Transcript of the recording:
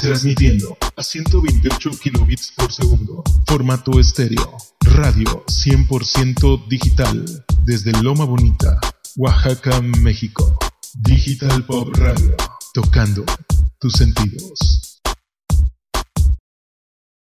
Transmitiendo a 128 kilobits por segundo. Formato estéreo. Radio 100% digital. Desde Loma Bonita, Oaxaca, México. Digital Pop Radio. Tocando tus sentidos.